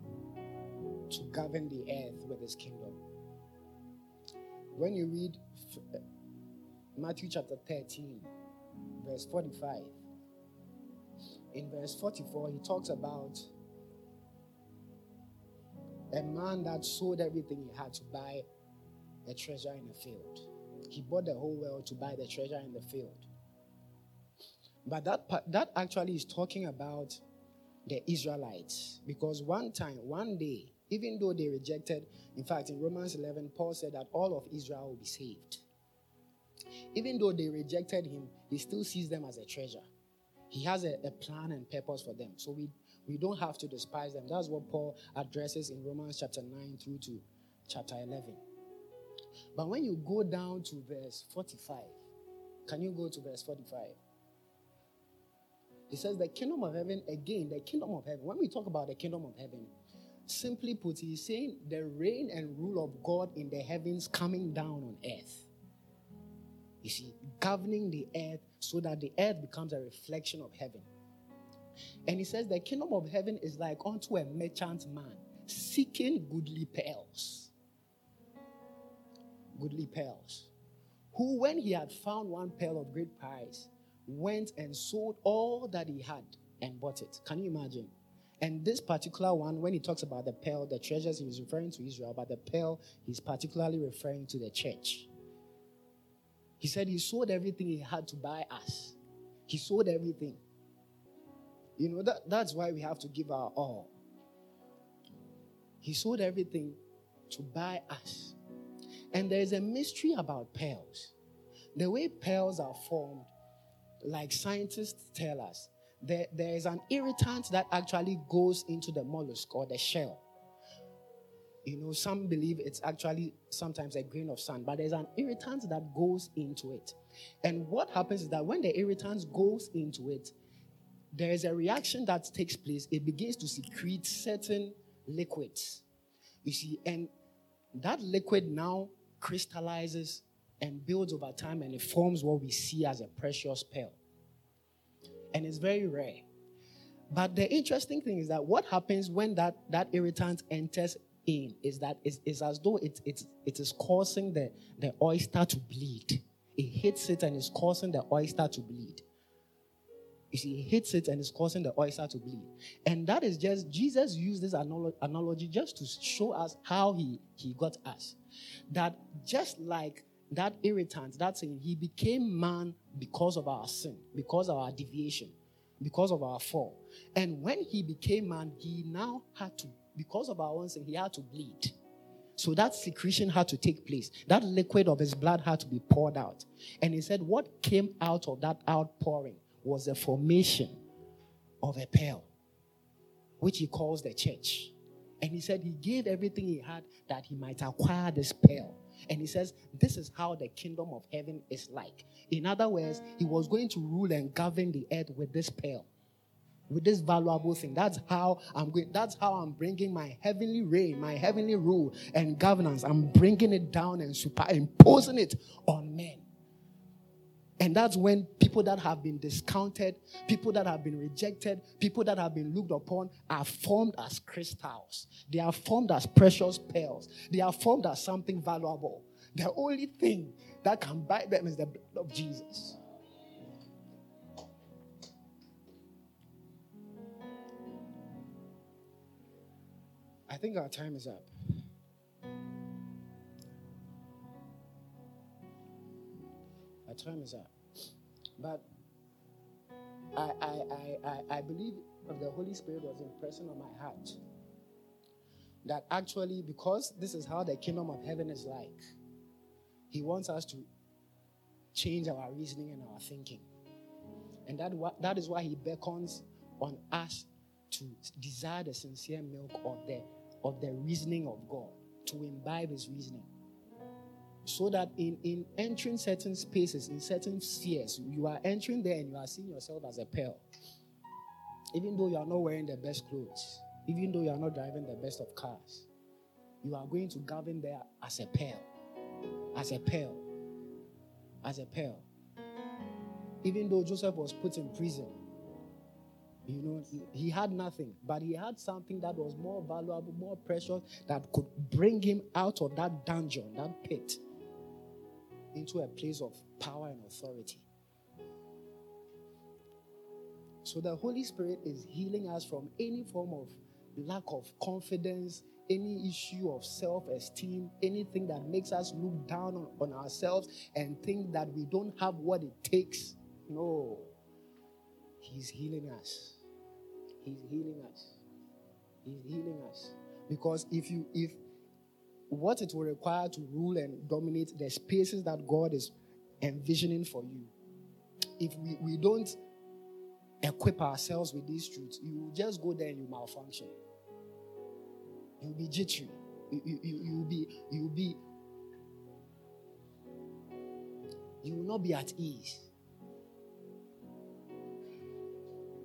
to govern the earth with his kingdom. When you read uh, Matthew chapter 13, verse 45, in verse 44, he talks about a man that sold everything he had to buy a treasure in a field. He bought the whole world to buy the treasure in the field. But that, that actually is talking about the Israelites. Because one time, one day, even though they rejected, in fact, in Romans 11, Paul said that all of Israel will be saved. Even though they rejected him, he still sees them as a treasure. He has a, a plan and purpose for them. So we, we don't have to despise them. That's what Paul addresses in Romans chapter 9 through to chapter 11. But when you go down to verse 45, can you go to verse 45? He says the kingdom of heaven, again, the kingdom of heaven. When we talk about the kingdom of heaven, simply put, he's saying the reign and rule of God in the heavens coming down on earth. You see, governing the earth so that the earth becomes a reflection of heaven. And he says the kingdom of heaven is like unto a merchant man seeking goodly pearls goodly pearls. Who, when he had found one pearl of great price, went and sold all that he had and bought it. Can you imagine? And this particular one, when he talks about the pearl, the treasures, he's referring to Israel, but the pearl, he's particularly referring to the church. He said he sold everything he had to buy us. He sold everything. You know, that, that's why we have to give our all. He sold everything to buy us. And there is a mystery about pearls. The way pearls are formed, like scientists tell us, there, there is an irritant that actually goes into the mollusk or the shell. You know, some believe it's actually sometimes a grain of sand, but there's an irritant that goes into it. And what happens is that when the irritant goes into it, there is a reaction that takes place. It begins to secrete certain liquids. You see, and that liquid now crystallizes and builds over time and it forms what we see as a precious pearl. And it's very rare. But the interesting thing is that what happens when that, that irritant enters in is that it's, it's as though it, it, it is causing the, the oyster to bleed. It hits it and it's causing the oyster to bleed. It hits it and it's causing the oyster to bleed. And that is just, Jesus used this analogy just to show us how he, he got us. That just like that irritant, that saying, he became man because of our sin, because of our deviation, because of our fall. And when he became man, he now had to, because of our own sin, he had to bleed. So that secretion had to take place. That liquid of his blood had to be poured out. And he said, What came out of that outpouring was the formation of a pearl, which he calls the church. And he said he gave everything he had that he might acquire this pearl. And he says, This is how the kingdom of heaven is like. In other words, he was going to rule and govern the earth with this pearl, with this valuable thing. That's how I'm going, that's how I'm bringing my heavenly reign, my heavenly rule and governance. I'm bringing it down and superimposing it on men. And that's when people that have been discounted, people that have been rejected, people that have been looked upon are formed as crystals. They are formed as precious pearls. They are formed as something valuable. The only thing that can buy them is the blood of Jesus. I think our time is up. Time is up. But I, I, I, I, I believe the Holy Spirit was impressing on my heart that actually, because this is how the kingdom of heaven is like, He wants us to change our reasoning and our thinking. And that, that is why He beckons on us to desire the sincere milk of the, of the reasoning of God, to imbibe His reasoning so that in, in entering certain spaces, in certain spheres, you are entering there and you are seeing yourself as a pearl. Even though you are not wearing the best clothes, even though you are not driving the best of cars, you are going to govern there as a pearl. As a pearl. As a pearl. Even though Joseph was put in prison, you know, he had nothing, but he had something that was more valuable, more precious, that could bring him out of that dungeon, that pit into a place of power and authority. So the Holy Spirit is healing us from any form of lack of confidence, any issue of self esteem, anything that makes us look down on, on, ourselves and think that we don't have what it takes. No. He's healing us. He's healing us. He's healing us. Because if you if what it will require to rule and dominate the spaces that God is envisioning for you. If we, we don't equip ourselves with these truths, you will just go there and you malfunction. You'll be jittery. You, you, you, you'll be, you'll be, you will not be at ease.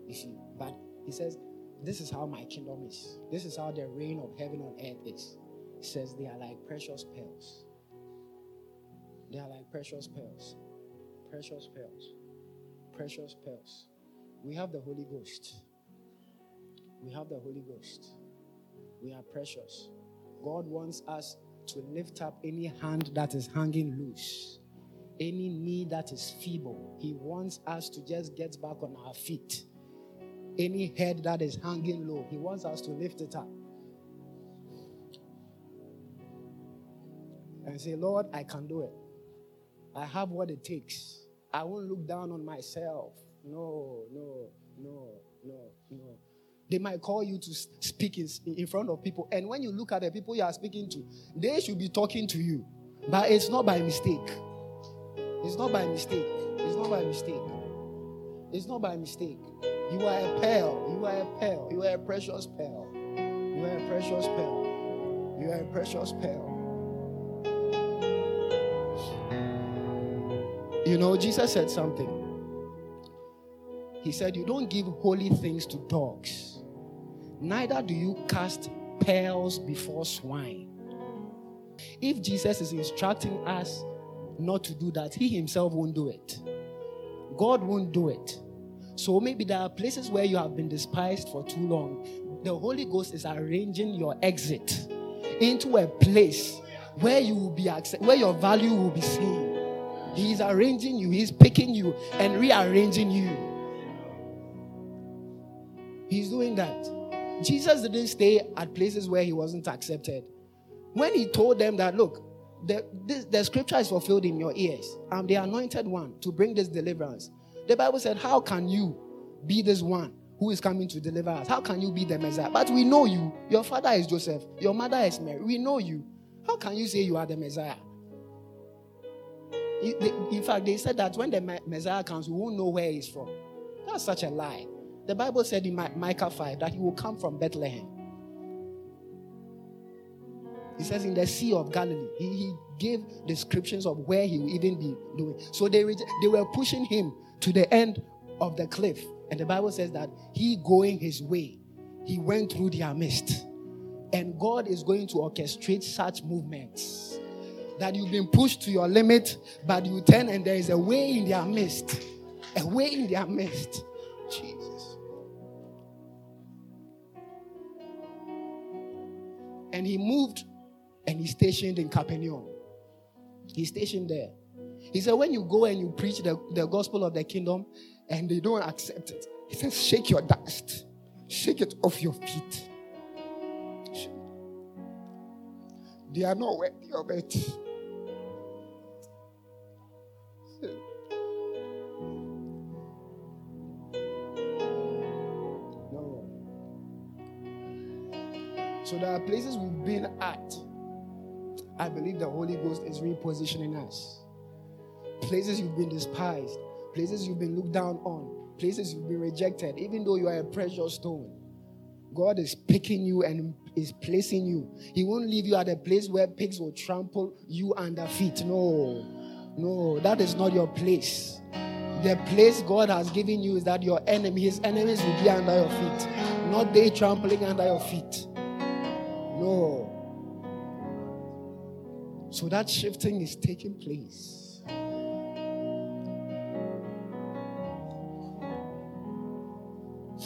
You see, but he says, This is how my kingdom is. This is how the reign of heaven on earth is. He says they are like precious pearls. They are like precious pearls. Precious pearls. Precious pearls. We have the Holy Ghost. We have the Holy Ghost. We are precious. God wants us to lift up any hand that is hanging loose, any knee that is feeble. He wants us to just get back on our feet. Any head that is hanging low, He wants us to lift it up. And say, Lord, I can do it. I have what it takes. I won't look down on myself. No, no, no, no, no. They might call you to speak in, in front of people. And when you look at the people you are speaking to, they should be talking to you. But it's not by mistake. It's not by mistake. It's not by mistake. It's not by mistake. You are a pearl. You are a pearl. You are a precious pearl. You are a precious pearl. You are a precious pearl. You know, Jesus said something. He said, You don't give holy things to dogs, neither do you cast pearls before swine. If Jesus is instructing us not to do that, he himself won't do it. God won't do it. So maybe there are places where you have been despised for too long. The Holy Ghost is arranging your exit into a place where you will be accept- where your value will be seen. He is arranging you, he's picking you and rearranging you. He's doing that. Jesus didn't stay at places where he wasn't accepted. When he told them that, look, the, this, the scripture is fulfilled in your ears. I'm the anointed one to bring this deliverance. The Bible said, How can you be this one who is coming to deliver us? How can you be the Messiah? But we know you. Your father is Joseph, your mother is Mary. We know you. How can you say you are the Messiah? In fact, they said that when the Messiah comes, we won't know where he's from. That's such a lie. The Bible said in Micah 5 that he will come from Bethlehem. He says in the Sea of Galilee, he, he gave descriptions of where he will even be doing. So they, they were pushing him to the end of the cliff. And the Bible says that he going his way, he went through their midst. And God is going to orchestrate such movements that you've been pushed to your limit, but you turn and there is a way in their midst. A way in their midst. Jesus. And he moved and he stationed in Capernaum. He stationed there. He said, when you go and you preach the, the gospel of the kingdom and they don't accept it, he says, shake your dust, shake it off your feet. They are not worthy of it. So there are places we've been at. I believe the Holy Ghost is repositioning us. Places you've been despised, places you've been looked down on, places you've been rejected, even though you are a precious stone. God is picking you and is placing you. He won't leave you at a place where pigs will trample you under feet. No, no, that is not your place. The place God has given you is that your enemy, his enemies will be under your feet, not they trampling under your feet. No. So that shifting is taking place.